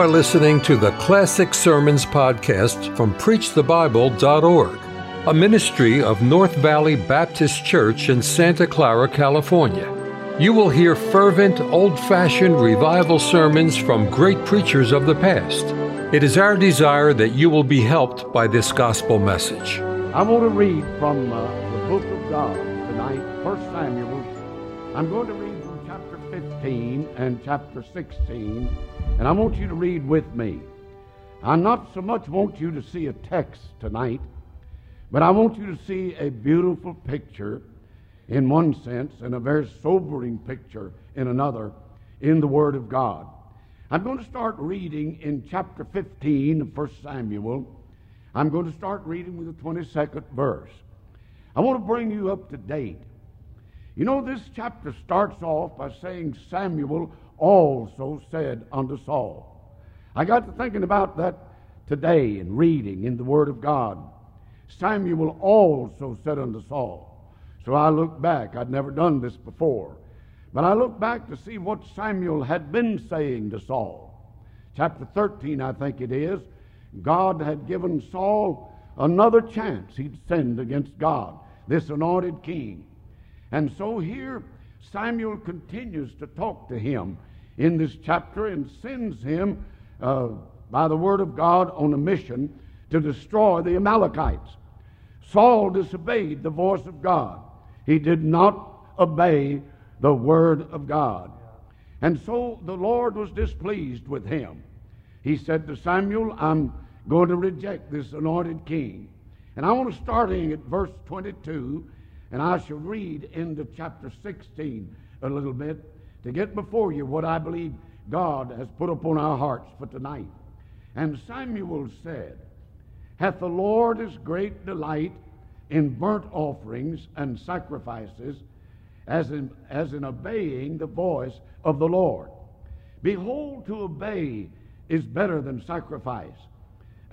are listening to the Classic Sermons podcast from PreachTheBible.org, a ministry of North Valley Baptist Church in Santa Clara, California. You will hear fervent, old fashioned revival sermons from great preachers of the past. It is our desire that you will be helped by this gospel message. I want to read from uh, the book of God tonight, 1 Samuel. I'm going to read 15 and chapter 16, and I want you to read with me. I not so much want you to see a text tonight, but I want you to see a beautiful picture in one sense and a very sobering picture in another in the Word of God. I'm going to start reading in chapter 15 of 1 Samuel. I'm going to start reading with the 22nd verse. I want to bring you up to date. You know, this chapter starts off by saying Samuel also said unto Saul. I got to thinking about that today and reading in the Word of God. Samuel also said unto Saul. So I looked back. I'd never done this before. But I looked back to see what Samuel had been saying to Saul. Chapter 13, I think it is. God had given Saul another chance he'd sinned against God, this anointed king. And so here, Samuel continues to talk to him in this chapter and sends him uh, by the word of God on a mission to destroy the Amalekites. Saul disobeyed the voice of God. He did not obey the word of God. And so the Lord was displeased with him. He said to Samuel, I'm going to reject this anointed king. And I want to starting at verse 22, and I shall read into chapter 16 a little bit to get before you what I believe God has put upon our hearts for tonight. And Samuel said, Hath the Lord his great delight in burnt offerings and sacrifices, as in, as in obeying the voice of the Lord. Behold, to obey is better than sacrifice,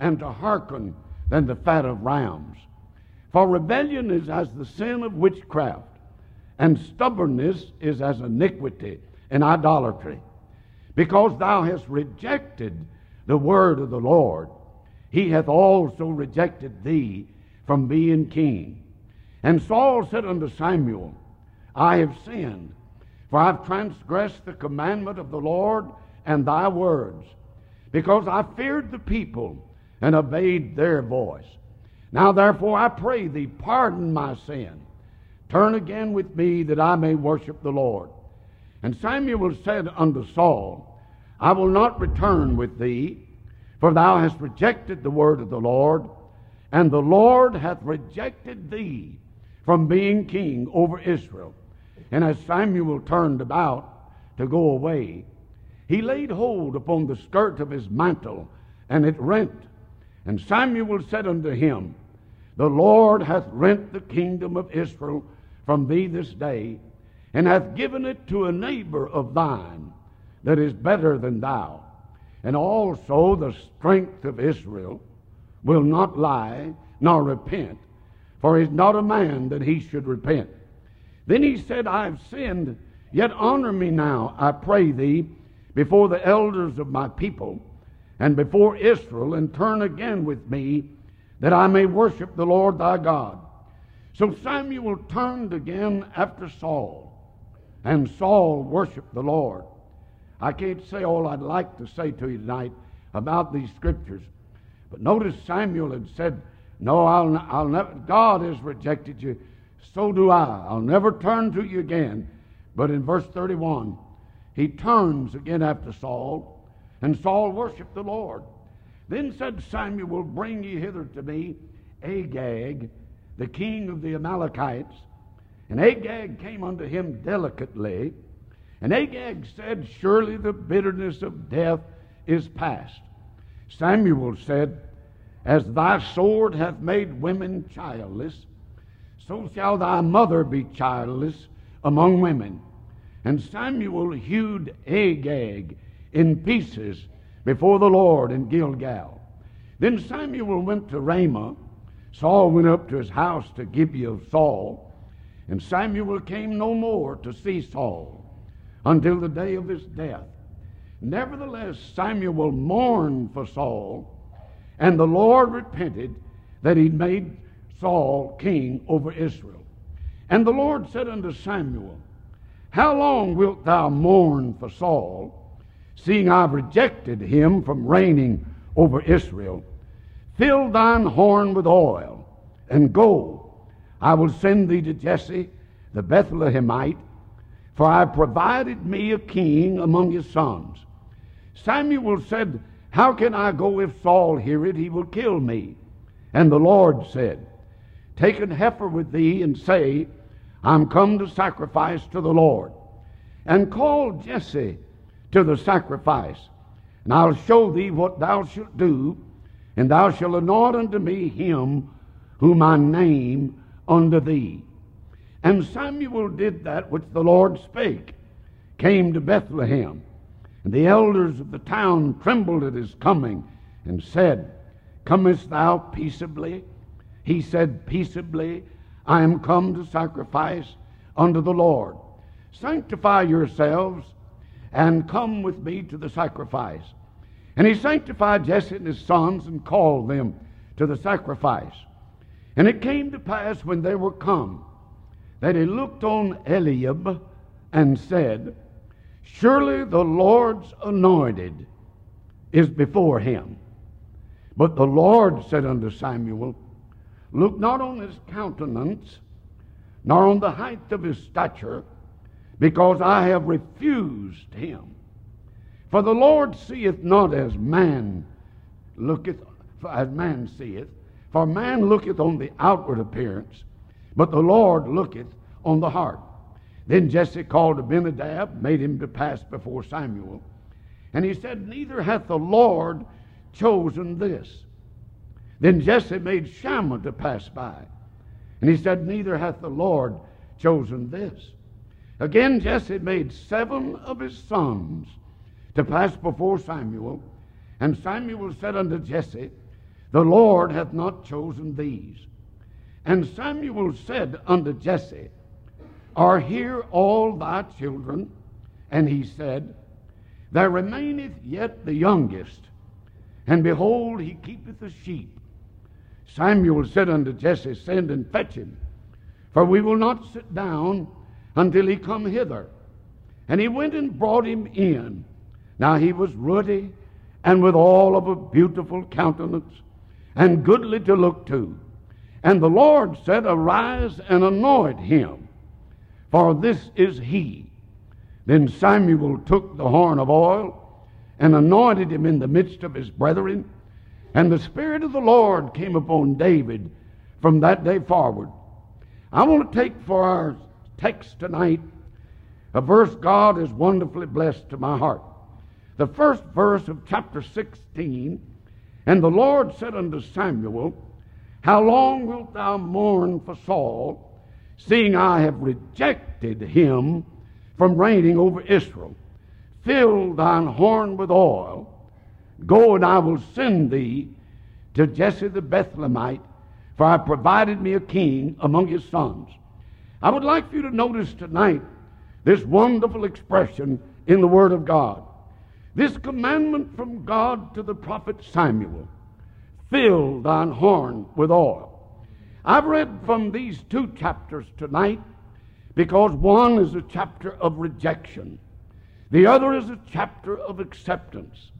and to hearken than the fat of rams. For rebellion is as the sin of witchcraft, and stubbornness is as iniquity and idolatry. Because thou hast rejected the word of the Lord, he hath also rejected thee from being king. And Saul said unto Samuel, I have sinned, for I've transgressed the commandment of the Lord and thy words, because I feared the people and obeyed their voice. Now therefore I pray thee, pardon my sin. Turn again with me that I may worship the Lord. And Samuel said unto Saul, I will not return with thee, for thou hast rejected the word of the Lord and the Lord hath rejected thee from being king over Israel. And as Samuel turned about to go away, he laid hold upon the skirt of his mantle, and it rent. And Samuel said unto him, The Lord hath rent the kingdom of Israel from thee this day, and hath given it to a neighbor of thine that is better than thou. And also the strength of Israel will not lie nor repent, for he's not a man that he should repent. Then he said, I have sinned, yet honor me now, I pray thee, before the elders of my people and before Israel, and turn again with me, that I may worship the Lord thy God. So Samuel turned again after Saul, and Saul worshiped the Lord. I can't say all I'd like to say to you tonight about these scriptures. But notice Samuel had said, No, I'll, I'll never, God has rejected you. So do I. I'll never turn to you again. But in verse 31, he turns again after Saul, and Saul worshiped the Lord. Then said Samuel, Bring ye hither to me Agag, the king of the Amalekites. And Agag came unto him delicately. And Agag said, Surely the bitterness of death is past. Samuel said, As thy sword hath made women childless, so shall thy mother be childless among women. And Samuel hewed Agag in pieces before the Lord in Gilgal. Then Samuel went to Ramah. Saul went up to his house to Gibeah of Saul. And Samuel came no more to see Saul until the day of his death. Nevertheless, Samuel mourned for Saul, and the Lord repented that he'd made Saul king over Israel. And the Lord said unto Samuel, How long wilt thou mourn for Saul, seeing I've rejected him from reigning over Israel? Fill thine horn with oil, and go. I will send thee to Jesse the Bethlehemite, for I have provided me a king among his sons. Samuel said, How can I go if Saul hear it? He will kill me. And the Lord said, Take an heifer with thee, and say, I'm come to sacrifice to the Lord. And call Jesse to the sacrifice. And I'll show thee what thou shalt do, and thou shalt anoint unto me him whom I name unto thee. And Samuel did that which the Lord spake, came to Bethlehem. And the elders of the town trembled at his coming, and said, Comest thou peaceably? He said, Peaceably, I am come to sacrifice unto the Lord. Sanctify yourselves and come with me to the sacrifice. And he sanctified Jesse and his sons and called them to the sacrifice. And it came to pass when they were come that he looked on Eliab and said, Surely the Lord's anointed is before him. But the Lord said unto Samuel, Look not on his countenance, nor on the height of his stature, because I have refused him. For the Lord seeth not as man looketh, as man seeth. For man looketh on the outward appearance, but the Lord looketh on the heart. Then Jesse called Abinadab, made him to pass before Samuel. And he said, Neither hath the Lord chosen this. Then Jesse made Shammah to pass by. And he said, Neither hath the Lord chosen this. Again Jesse made seven of his sons to pass before Samuel. And Samuel said unto Jesse, The Lord hath not chosen these. And Samuel said unto Jesse, Are here all thy children? And he said, There remaineth yet the youngest, and behold, he keepeth the sheep. Samuel said unto Jesse, Send and fetch him, for we will not sit down until he come hither. And he went and brought him in. Now he was ruddy, and with all of a beautiful countenance, and goodly to look to. And the Lord said, Arise and anoint him, for this is he. Then Samuel took the horn of oil and anointed him in the midst of his brethren. And the Spirit of the Lord came upon David from that day forward. I want to take for our text tonight a verse God has wonderfully blessed to my heart. The first verse of chapter 16 And the Lord said unto Samuel, How long wilt thou mourn for Saul, seeing I have rejected him from reigning over Israel? Fill thine horn with oil Go and I will send thee to Jesse the Bethlehemite, for I provided me a king among his sons. I would like for you to notice tonight this wonderful expression in the Word of God. This commandment from God to the prophet Samuel fill thine horn with oil. I've read from these two chapters tonight because one is a chapter of rejection, the other is a chapter of acceptance.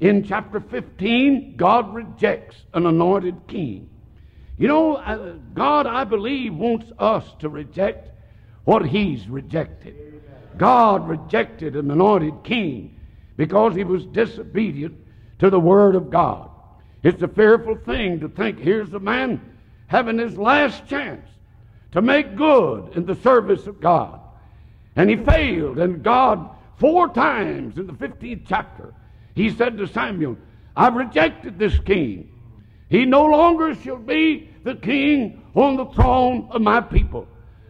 In chapter 15, God rejects an anointed king. You know, uh, God, I believe, wants us to reject what He's rejected. God rejected an anointed king because he was disobedient to the Word of God. It's a fearful thing to think here's a man having his last chance to make good in the service of God. And he failed, and God, four times in the 15th chapter, he said to Samuel, I've rejected this king. He no longer shall be the king on the throne of my people.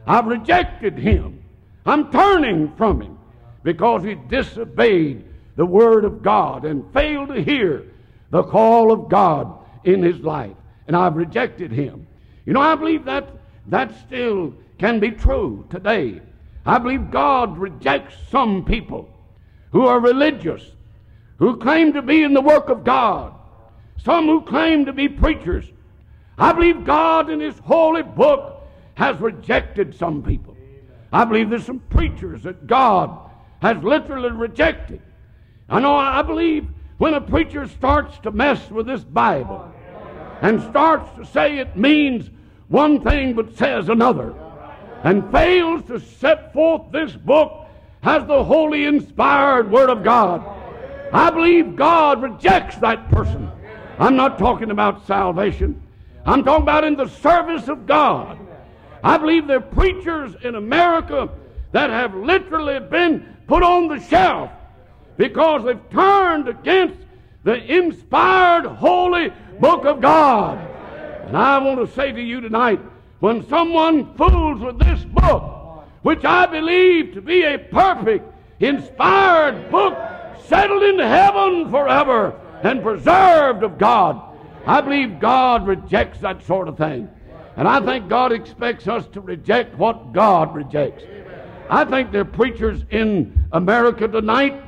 I've rejected him. I'm turning from him because he disobeyed the word of God and failed to hear the call of God in his life. And I've rejected him. You know, I believe that that still can be true today. I believe God rejects some people who are religious who claim to be in the work of God, some who claim to be preachers. I believe God in His holy book has rejected some people. I believe there's some preachers that God has literally rejected. I know I believe when a preacher starts to mess with this Bible and starts to say it means one thing but says another and fails to set forth this book as the holy inspired Word of God, I believe God rejects that person. I'm not talking about salvation. I'm talking about in the service of God. I believe there are preachers in America that have literally been put on the shelf because they've turned against the inspired holy book of God. And I want to say to you tonight, when someone fools with this book, which I believe to be a perfect, inspired book, settled in heaven forever and preserved of God, I believe God rejects that sort of thing. And I think God expects us to reject what God rejects. I think there are preachers in America tonight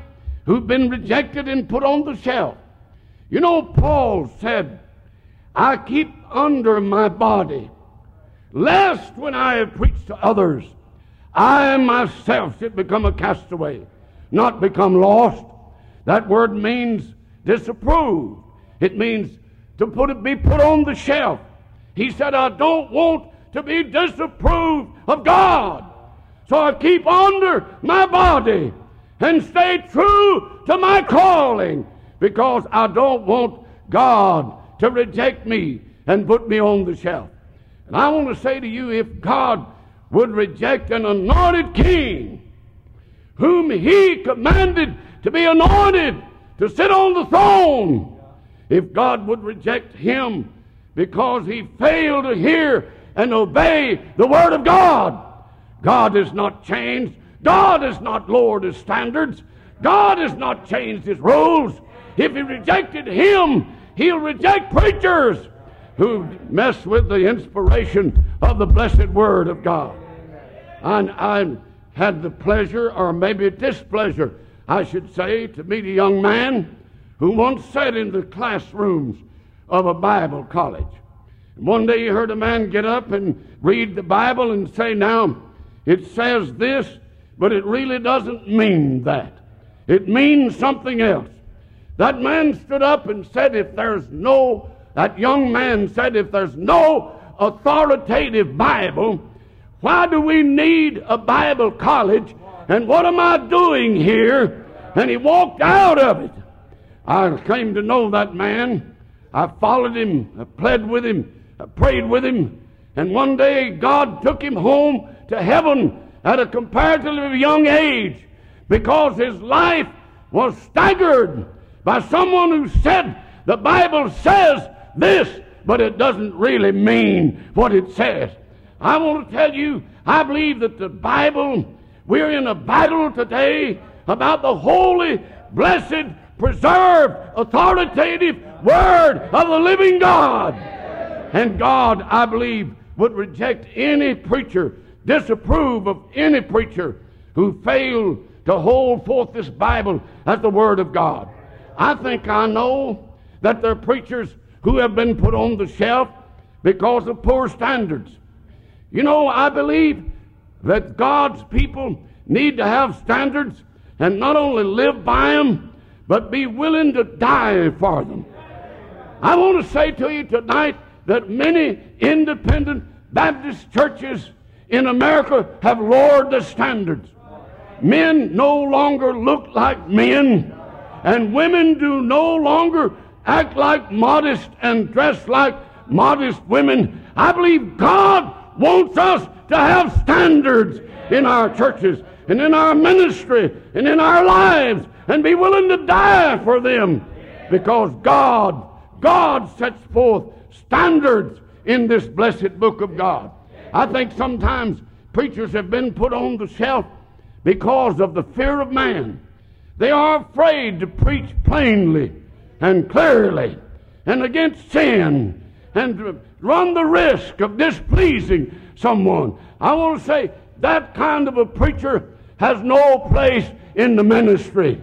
who've been rejected and put on the shelf. You know, Paul said, I keep under my body, lest when I have preached to others, I myself should become a castaway, not become lost. That word means disapprove. It means to put it, be put on the shelf. He said, I don't want to be disapproved of God. So I keep under my body and stay true to my calling because I don't want God to reject me and put me on the shelf. And I want to say to you if God would reject an anointed king whom he commanded to be anointed to sit on the throne, if God would reject him because he failed to hear and obey the word of God, God has not changed. God has not lowered his standards. God has not changed his rules. If he rejected him, he'll reject preachers who mess with the inspiration of the blessed Word of God. And I had the pleasure, or maybe displeasure, I should say, to meet a young man who once sat in the classrooms of a Bible college. And one day he heard a man get up and read the Bible and say, Now, it says this, but it really doesn't mean that. It means something else. That man stood up and said, If there's no, that young man said, If there's no authoritative Bible, why do we need a Bible college? And what am I doing here? And he walked out of it. I came to know that man. I followed him, I pled with him, I prayed with him, and one day God took him home to heaven at a comparatively young age because his life was staggered by someone who said, the Bible says this, but it doesn't really mean what it says. I want to tell you, I believe that the Bible, we're in a battle today about the holy, blessed, preserved, authoritative Word of the living God. And God, I believe, would reject any preacher, disapprove of any preacher who failed to hold forth this Bible as the Word of God. I think I know that there are preachers who have been put on the shelf because of poor standards. You know, I believe that God's people need to have standards and not only live by them, but be willing to die for them. I want to say to you tonight that many independent Baptist churches in America have lowered the standards. Men no longer look like men and women do no longer act like modest and dress like modest women. I believe God wants us to have standards in our churches and in our ministry and in our lives and be willing to die for them because God, God sets forth standards in this blessed book of God. I think sometimes preachers have been put on the shelf because of the fear of man. They are afraid to preach plainly and clearly and against sin and run the risk of displeasing someone. I want to say that kind of a preacher has no place in the ministry.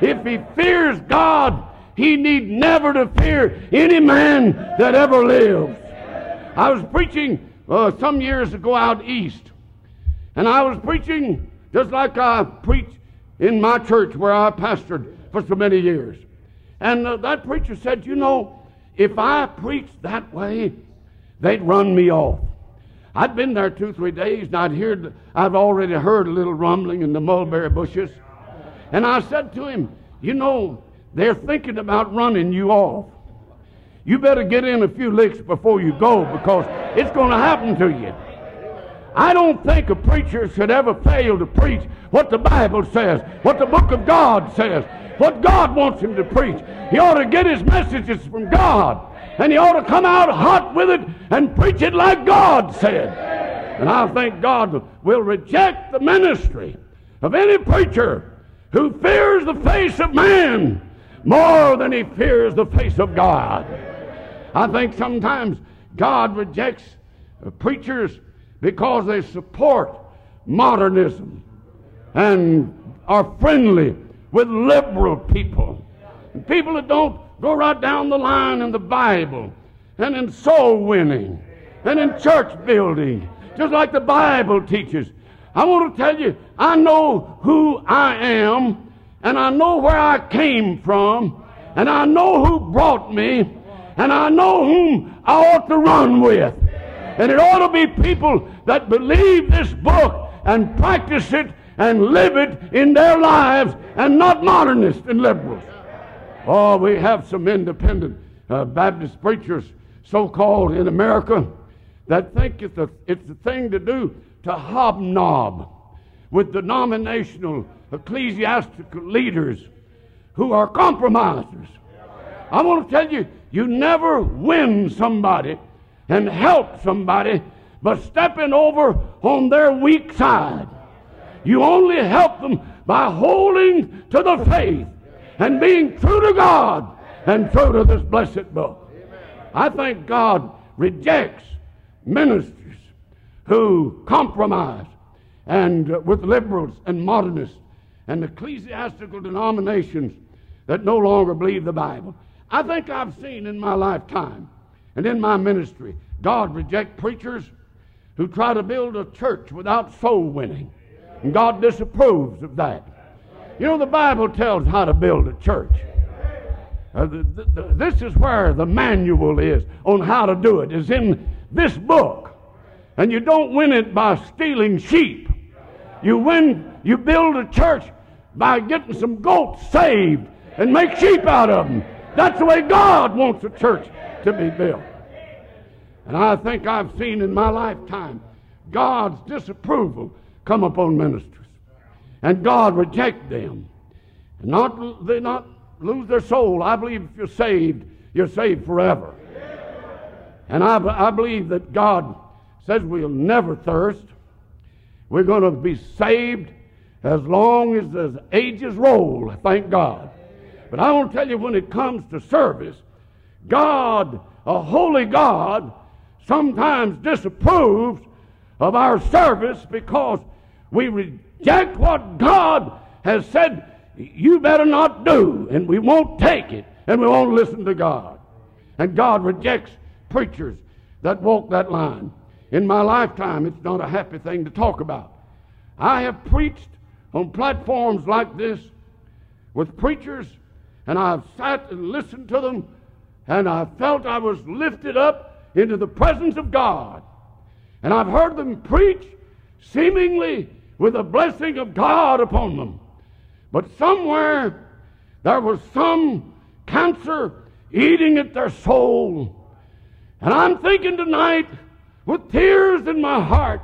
If he fears God, he need never to fear any man that ever lives. I was preaching uh, some years ago out east, and I was preaching just like I preach in my church where I pastored for so many years. And uh, that preacher said, You know, if I preached that way, they'd run me off. I'd been there two, three days, and I'd heard, I've already heard a little rumbling in the mulberry bushes. And I said to him, You know, they're thinking about running you off. You better get in a few licks before you go because it's going to happen to you. I don't think a preacher should ever fail to preach what the Bible says, what the book of God says, what God wants him to preach. He ought to get his messages from God. And he ought to come out hot with it and preach it like God said. And I think God will reject the ministry of any preacher who fears the face of man more than he fears the face of God. I think sometimes God rejects preachers because they support modernism and are friendly with liberal people. People that don't go right down the line in the Bible and in soul winning and in church building, just like the Bible teaches. I want to tell you, I know who I am and I know where I came from, and I know who brought me, and I know whom I ought to run with. And it ought to be people that believe this book and practice it and live it in their lives and not modernists and liberals. Oh, we have some independent uh, Baptist preachers, so called in America, that think it's a, it's a thing to do to hobnob with denominational ecclesiastical leaders who are compromisers. I want to tell you, you never win somebody and help somebody by stepping over on their weak side. You only help them by holding to the faith and being true to God and true to this blessed book. I think God rejects ministers who compromise and uh, with liberals and modernists and ecclesiastical denominations that no longer believe the Bible. I think I've seen in my lifetime and in my ministry God reject preachers who try to build a church without soul winning. And God disapproves of that. You know, the Bible tells how to build a church. Uh, the, the, the, this is where the manual is on how to do it, is in this book. And you don't win it by stealing sheep. You win, you build a church by getting some goats saved and make sheep out of them. That's the way God wants a church to be built. And I think I've seen in my lifetime God's disapproval come upon ministers. And God reject them. And not they not lose their soul. I believe if you're saved, you're saved forever. And I, I believe that God says we'll never thirst. We're going to be saved as long as the ages roll, thank God. But I want to tell you, when it comes to service, God, a holy God, sometimes disapproves of our service because we reject what God has said you better not do, and we won't take it, and we won't listen to God. And God rejects preachers that walk that line. In my lifetime, it's not a happy thing to talk about. I have preached on platforms like this with preachers, and I've sat and listened to them, and I felt I was lifted up into the presence of God. And I've heard them preach seemingly with the blessing of God upon them. But somewhere there was some cancer eating at their soul. And I'm thinking tonight, with tears in my heart,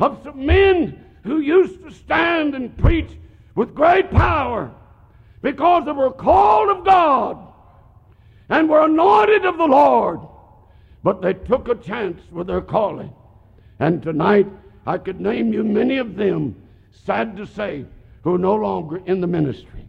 of some men who used to stand and preach with great power because they were called of God and were anointed of the Lord. But they took a chance with their calling. And tonight, I could name you many of them, sad to say, who are no longer in the ministry.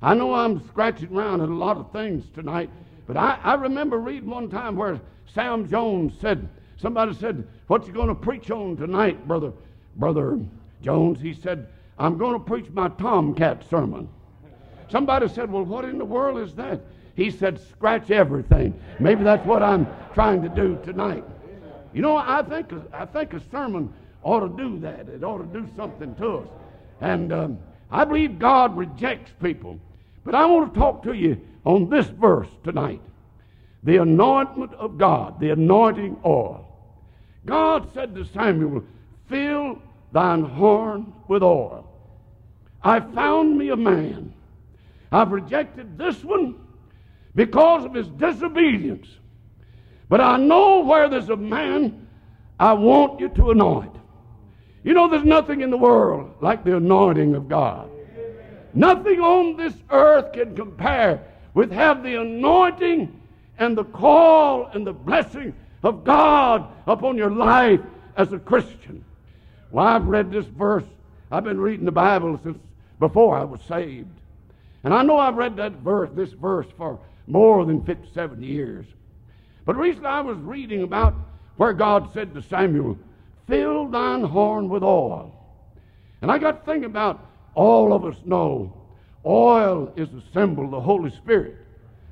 I know I'm scratching around at a lot of things tonight, but I, I remember reading one time where Sam Jones said, somebody said, What you going to preach on tonight, brother? Brother Jones, he said, I'm going to preach my tomcat sermon. Somebody said, Well, what in the world is that? He said, Scratch everything. Maybe that's what I'm trying to do tonight. You know, I think, I think a sermon ought to do that. It ought to do something to us. And um, I believe God rejects people. But I want to talk to you on this verse tonight the anointment of God, the anointing oil. God said to Samuel, Fill thine horn with oil. I found me a man. I've rejected this one because of his disobedience. But I know where there's a man I want you to anoint. You know, there's nothing in the world like the anointing of God. Nothing on this earth can compare with have the anointing and the call and the blessing of God upon your life as a Christian. Well, I've read this verse. I've been reading the Bible since before I was saved. And I know I've read that verse, this verse, for more than 57 years. But recently I was reading about where God said to Samuel, Fill thine horn with oil. And I got to think about all of us know oil is a symbol of the Holy Spirit.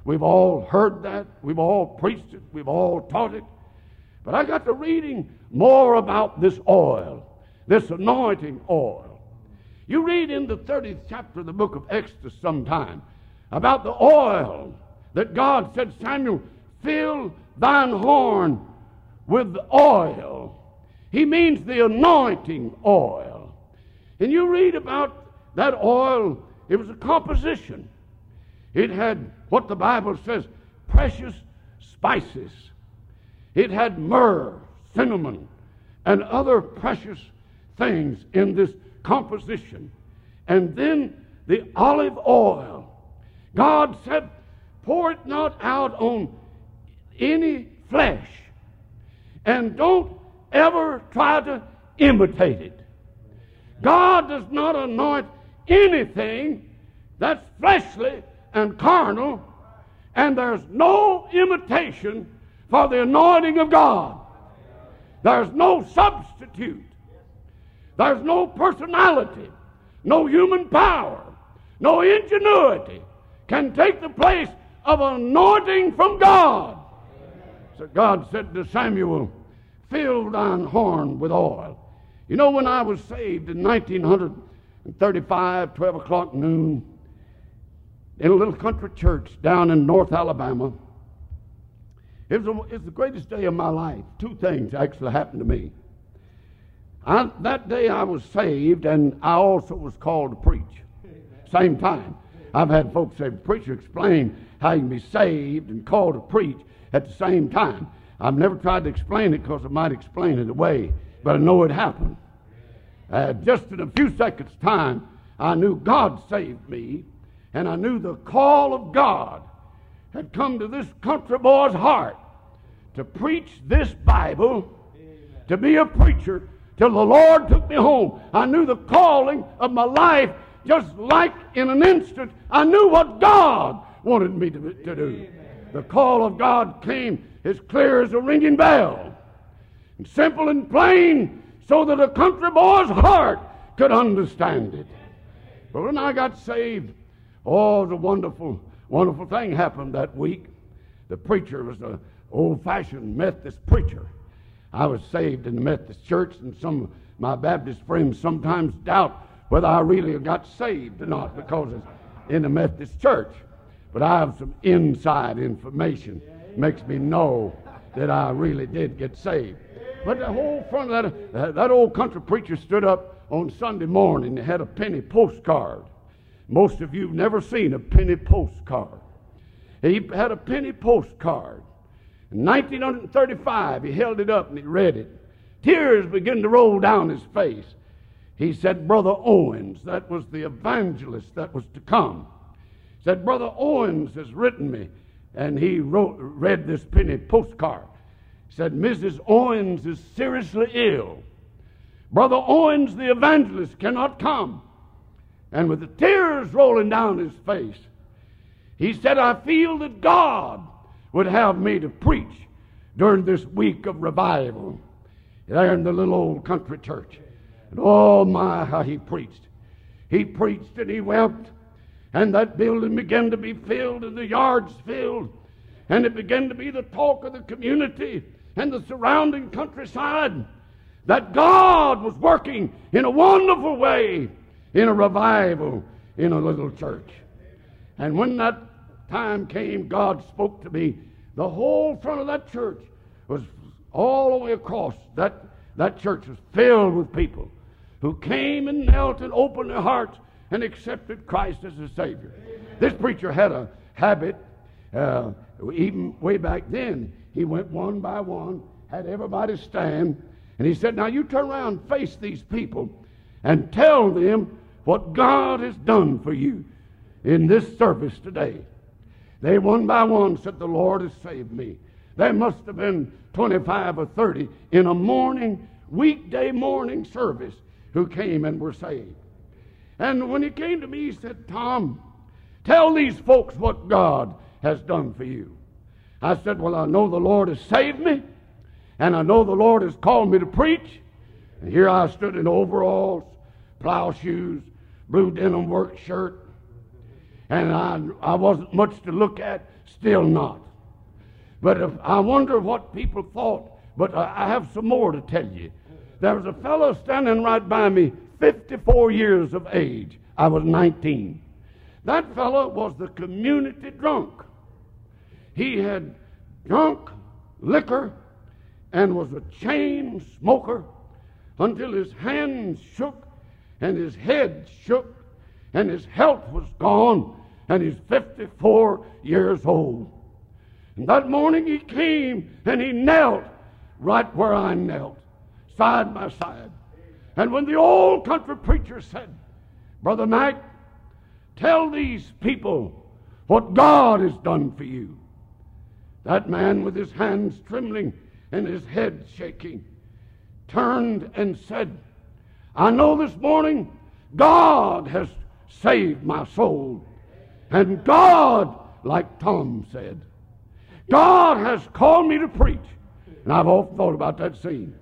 We've all heard that. We've all preached it. We've all taught it. But I got to reading more about this oil, this anointing oil. You read in the 30th chapter of the book of Exodus sometime about the oil that God said, Samuel, fill thine horn with oil. He means the anointing oil. And you read about that oil, it was a composition. It had what the Bible says precious spices. It had myrrh, cinnamon, and other precious things in this composition. And then the olive oil. God said, Pour it not out on any flesh. And don't ever try to imitate it. God does not anoint anything that's fleshly and carnal, and there's no imitation for the anointing of God. There's no substitute. There's no personality, no human power, no ingenuity can take the place of anointing from God. So God said to Samuel, Fill thine horn with oil. You know, when I was saved in 1935, 12 o'clock noon, in a little country church down in North Alabama, it was, a, it was the greatest day of my life. Two things actually happened to me. I, that day I was saved, and I also was called to preach. Same time. I've had folks say, Preacher, explain how you can be saved and called to preach at the same time. I've never tried to explain it because I might explain it away, but I know it happened. Uh, just in a few seconds' time, I knew God saved me, and I knew the call of God had come to this country boy's heart to preach this Bible, to be a preacher, till the Lord took me home. I knew the calling of my life just like in an instant. I knew what God wanted me to, to do. The call of God came as clear as a ringing bell, and simple and plain, so that a country boy's heart could understand it. But when I got saved, oh, the wonderful, wonderful thing happened that week. The preacher was an old fashioned Methodist preacher. I was saved in the Methodist church, and some of my Baptist friends sometimes doubt whether I really got saved or not because it's in the Methodist church. But I have some inside information makes me know that I really did get saved. But the whole front of that, that old country preacher stood up on Sunday morning and had a penny postcard. Most of you have never seen a penny postcard. He had a penny postcard. In 1935, he held it up and he read it. Tears began to roll down his face. He said, Brother Owens, that was the evangelist that was to come, said, Brother Owens has written me and he wrote, read this penny postcard. Said, Mrs. Owens is seriously ill. Brother Owens, the evangelist, cannot come. And with the tears rolling down his face, he said, I feel that God would have me to preach during this week of revival there in the little old country church. And oh my, how he preached. He preached and he wept And that building began to be filled and the yards filled. And it began to be the talk of the community and the surrounding countryside that God was working in a wonderful way in a revival in a little church. And when that time came, God spoke to me. The whole front of that church was all the way across. That, that church was filled with people who came and knelt and opened their hearts and accepted Christ as a Savior. This preacher had a habit, uh, even way back then. He went one by one, had everybody stand, and he said, Now you turn around face these people and tell them what God has done for you in this service today. They one by one said, The Lord has saved me. There must have been 25 or 30 in a morning, weekday morning service who came and were saved. And when he came to me, he said, Tom, tell these folks what God has done for you. I said, Well, I know the Lord has saved me, and I know the Lord has called me to preach. And here I stood in overalls, plow shoes, blue denim work shirt, and I, I wasn't much to look at, still not. But if, I wonder what people thought. But I have some more to tell you. There was a fellow standing right by me, 54 years of age. I was 19. That fellow was the community drunk. He had drunk liquor and was a chain smoker until his hands shook and his head shook and his health was gone and he's 54 years old. And that morning he came and he knelt right where I knelt, side by side. And when the old country preacher said, Brother Mac, tell these people what God has done for you. That man with his hands trembling and his head shaking turned and said, I know this morning God has saved my soul. And God, like Tom said, God has called me to preach. And I've often thought about that scene.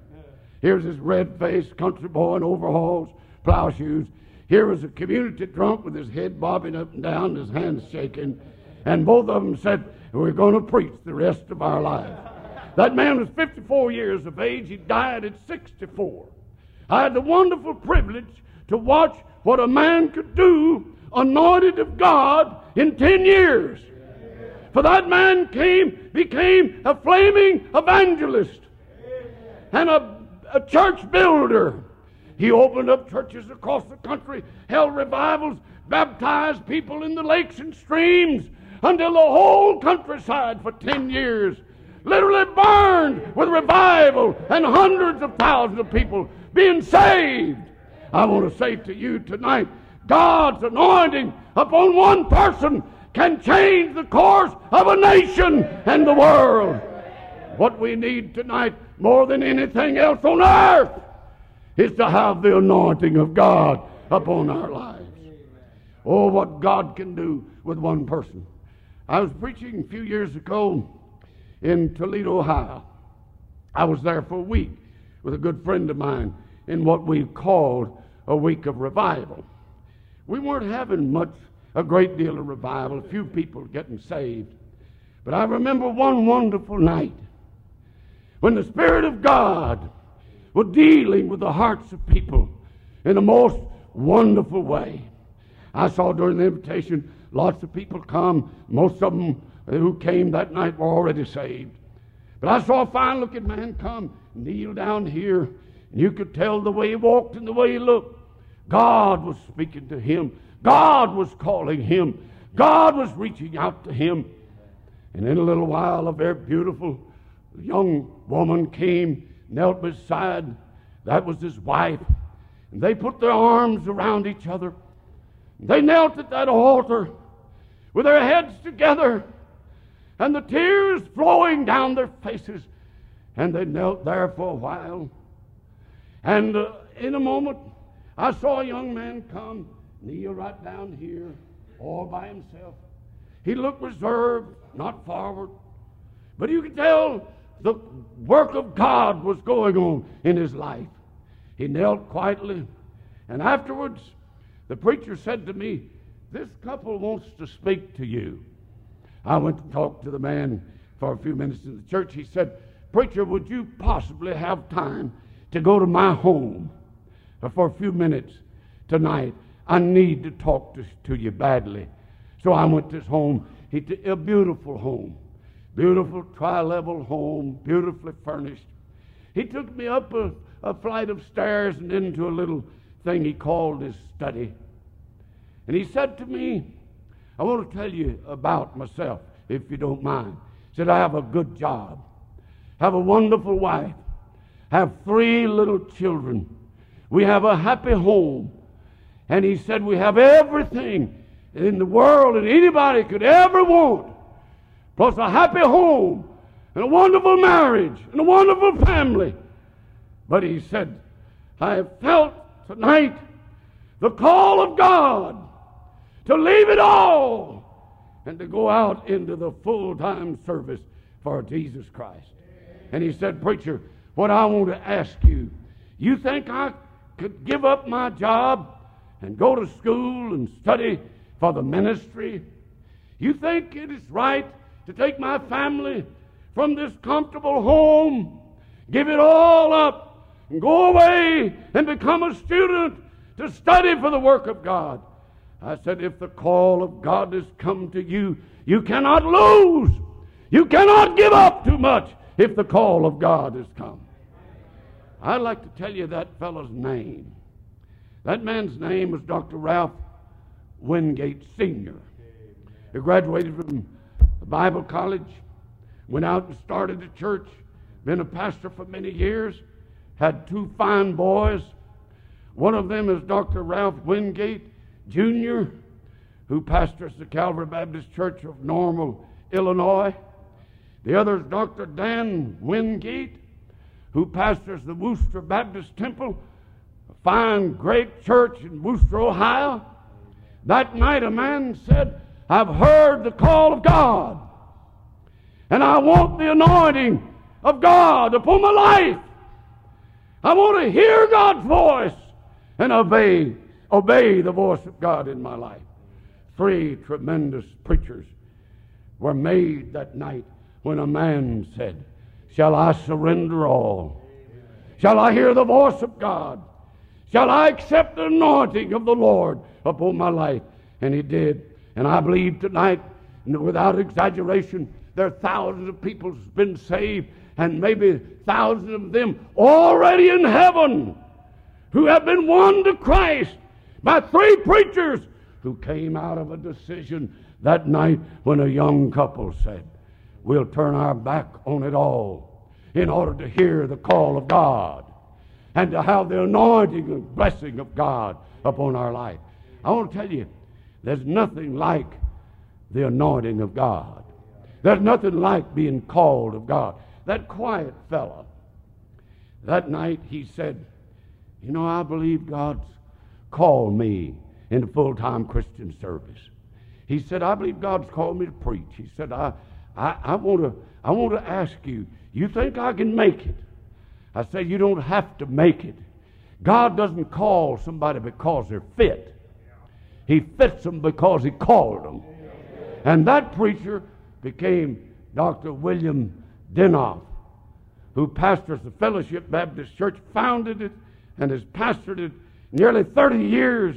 Here's this red faced country boy in overalls, plow shoes. Here was a community drunk with his head bobbing up and down, his hands shaking. And both of them said, We're going to preach the rest of our lives. That man was 54 years of age. He died at 64. I had the wonderful privilege to watch what a man could do, anointed of God, in 10 years. For that man came, became a flaming evangelist and a, a church builder. He opened up churches across the country, held revivals, baptized people in the lakes and streams until the whole countryside for 10 years literally burned with revival and hundreds of thousands of people being saved. I want to say to you tonight God's anointing upon one person can change the course of a nation and the world. What we need tonight, more than anything else on earth, is to have the anointing of God upon our lives. Oh, what God can do with one person. I was preaching a few years ago in Toledo, Ohio. I was there for a week with a good friend of mine in what we called a week of revival. We weren't having much, a great deal of revival, a few people getting saved. But I remember one wonderful night when the Spirit of God was dealing with the hearts of people in a most wonderful way. I saw during the invitation lots of people come. Most of them who came that night were already saved. But I saw a fine looking man come, kneel down here, and you could tell the way he walked and the way he looked. God was speaking to him. God was calling him. God was reaching out to him. And in a little while, a very beautiful young woman came, knelt beside. That was his wife. And they put their arms around each other. They knelt at that altar with their heads together and the tears flowing down their faces. And they knelt there for a while. And uh, in a moment, I saw a young man come, kneel right down here, all by himself. He looked reserved, not forward. But you could tell the work of God was going on in his life. He knelt quietly. And afterwards, the preacher said to me, this couple wants to speak to you. I went to talk to the man for a few minutes in the church. He said, Preacher, would you possibly have time to go to my home uh, for a few minutes tonight? I need to talk to, to you badly. So I went to his home. He a beautiful home, beautiful tri-level home, beautifully furnished. He took me up a, a flight of stairs and into a little thing he called his study. And he said to me, I want to tell you about myself, if you don't mind. He said, I have a good job, have a wonderful wife, have three little children. We have a happy home. And he said, We have everything in the world that anybody could ever want, plus a happy home and a wonderful marriage and a wonderful family. But he said, I have felt tonight the call of God to leave it all and to go out into the full time service for Jesus Christ. And he said, Preacher, what I want to ask you, you think I could give up my job and go to school and study for the ministry? You think it is right to take my family from this comfortable home, give it all up, and go away and become a student to study for the work of God? I said, if the call of God has come to you, you cannot lose. You cannot give up too much if the call of God has come. I'd like to tell you that fellow's name. That man's name was Dr. Ralph Wingate Sr. He graduated from Bible college, went out and started a church, been a pastor for many years, had two fine boys. One of them is Dr. Ralph Wingate Jr., who pastors the Calvary Baptist Church of Normal, Illinois. The other is Dr. Dan Wingate, who pastors the Wooster Baptist Temple, a fine, great church in Wooster, Ohio. That night, a man said, I've heard the call of God, and I want the anointing of God upon my life. I want to hear God's voice and obey obey the voice of God in my life. Three tremendous preachers were made that night when a man said, Shall I surrender all? Shall I hear the voice of God? Shall I accept the anointing of the Lord upon my life? And he did. And I believe tonight, without exaggeration, there are thousands of people who've been saved, and maybe thousands of them already in heaven who have been won to Christ by three preachers who came out of a decision that night when a young couple said, We'll turn our back on it all in order to hear the call of God and to have the anointing and blessing of God upon our life. I want to tell you, there's nothing like the anointing of God. There's nothing like being called of God. That quiet fellow, that night he said, You know, I believe God's called me into full time Christian service. He said, I believe God's called me to preach. He said, I, I, I, want to, I want to ask you, you think I can make it? I said, You don't have to make it. God doesn't call somebody because they're fit, He fits them because He called them. And that preacher became Dr. William Denoff, who pastors the Fellowship Baptist Church, founded it, and has pastored it nearly 30 years,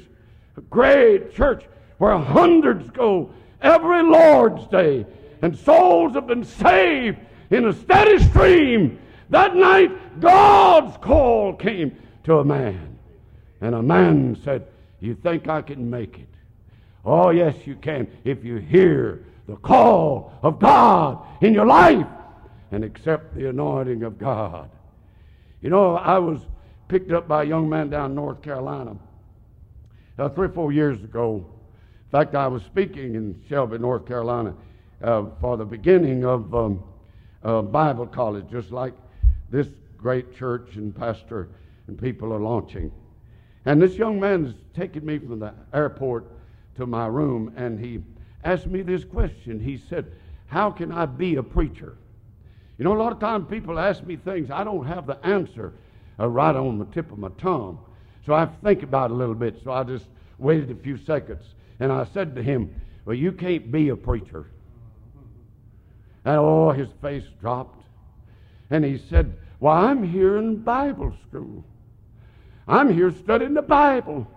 a great church where hundreds go every Lord's Day, and souls have been saved in a steady stream. That night, God's call came to a man, and a man said, You think I can make it? Oh, yes, you can if you hear the call of God in your life and accept the anointing of God. You know, I was picked up by a young man down in North Carolina uh, three or four years ago. In fact, I was speaking in Shelby, North Carolina, uh, for the beginning of um, uh, Bible college, just like this great church and pastor and people are launching. And this young man is taking me from the airport to my room, and he asked me this question. He said, How can I be a preacher? You know, a lot of times people ask me things, I don't have the answer uh, right on the tip of my tongue. So I think about it a little bit. So I just waited a few seconds. And I said to him, Well, you can't be a preacher. And oh, his face dropped. And he said, Well, I'm here in Bible school. I'm here studying the Bible.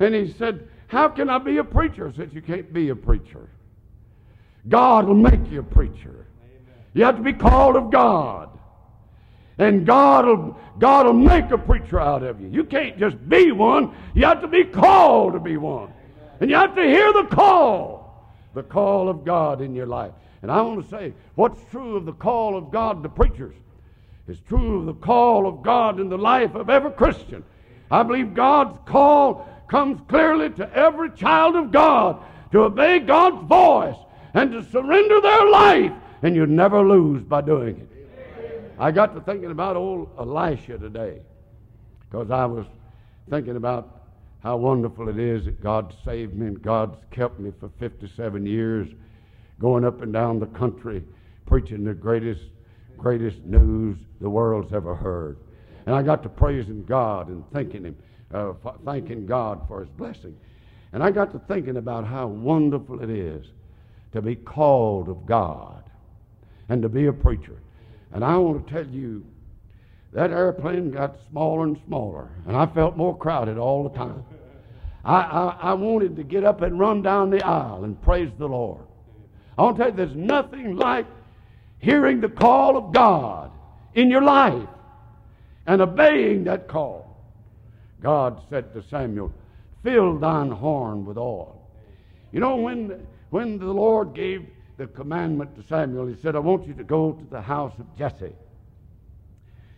And he said, How can I be a preacher? I said, You can't be a preacher. God will make you a preacher. You have to be called of God. And God will, God will make a preacher out of you. You can't just be one. You have to be called to be one. And you have to hear the call, the call of God in your life. And I want to say, what's true of the call of God to preachers is true of the call of God in the life of every Christian. I believe God's call comes clearly to every child of God to obey God's voice and to surrender their life, and you never lose by doing it. I got to thinking about old Elisha today because I was thinking about how wonderful it is that God saved me and God's kept me for 57 years going up and down the country preaching the greatest, greatest news the world's ever heard. And I got to praising God and thanking Him, uh, thanking God for His blessing. And I got to thinking about how wonderful it is to be called of God and to be a preacher. And I want to tell you, that airplane got smaller and smaller, and I felt more crowded all the time. I, I, I wanted to get up and run down the aisle and praise the Lord. I want to tell you, there's nothing like hearing the call of God in your life and obeying that call. God said to Samuel, Fill thine horn with oil. You know, when, when the Lord gave the commandment to Samuel. He said, I want you to go to the house of Jesse.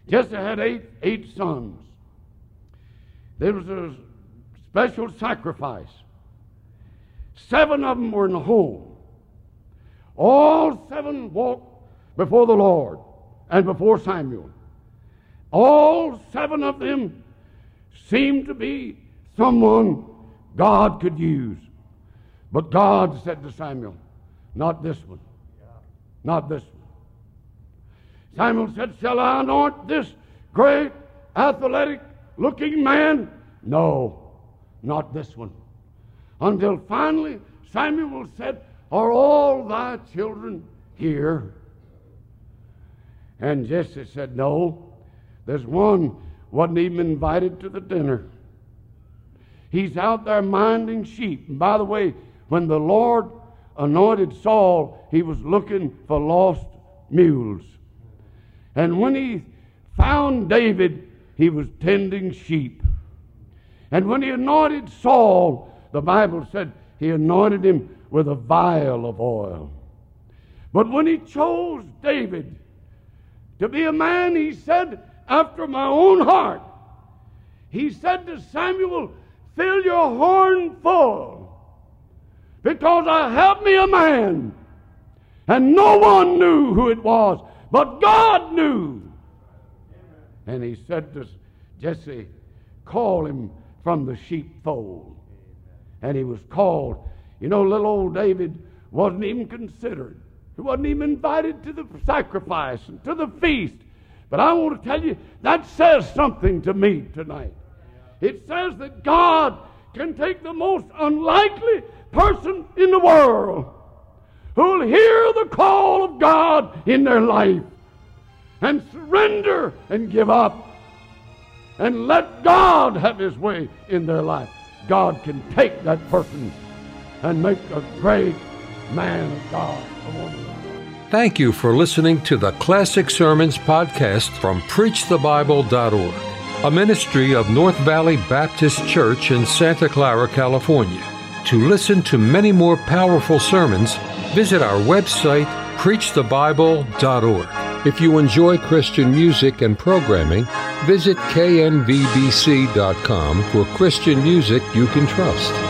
Jesse had eight, eight sons. There was a special sacrifice. Seven of them were in the home. All seven walked before the Lord and before Samuel. All seven of them seemed to be someone God could use. But God said to Samuel, not this one. Not this one. Samuel said, Shall I anoint this great, athletic looking man? No, not this one. Until finally Samuel said, Are all thy children here? And Jesse said, No, there's one wasn't even invited to the dinner. He's out there minding sheep. And by the way, when the Lord anointed Saul, he was looking for lost mules. And when he found David, he was tending sheep. And when he anointed Saul, the Bible said he anointed him with a vial of oil. But when he chose David to be a man, he said, after my own heart, he said to Samuel, Fill your horn full because I have me a man. And no one knew who it was, but God knew. And he said to Jesse, Call him from the sheepfold. And he was called. You know, little old David wasn't even considered. He wasn't even invited to the sacrifice and to the feast. But I want to tell you, that says something to me tonight. It says that God can take the most unlikely person in the world who'll hear the call of God in their life and surrender and give up and let God have His way in their life. God can take that person and make a great man of God, Thank you for listening to the Classic Sermons podcast from PreachTheBible.org, a ministry of North Valley Baptist Church in Santa Clara, California. To listen to many more powerful sermons, visit our website, preachthebible.org. If you enjoy Christian music and programming, visit knvbc.com for Christian music you can trust.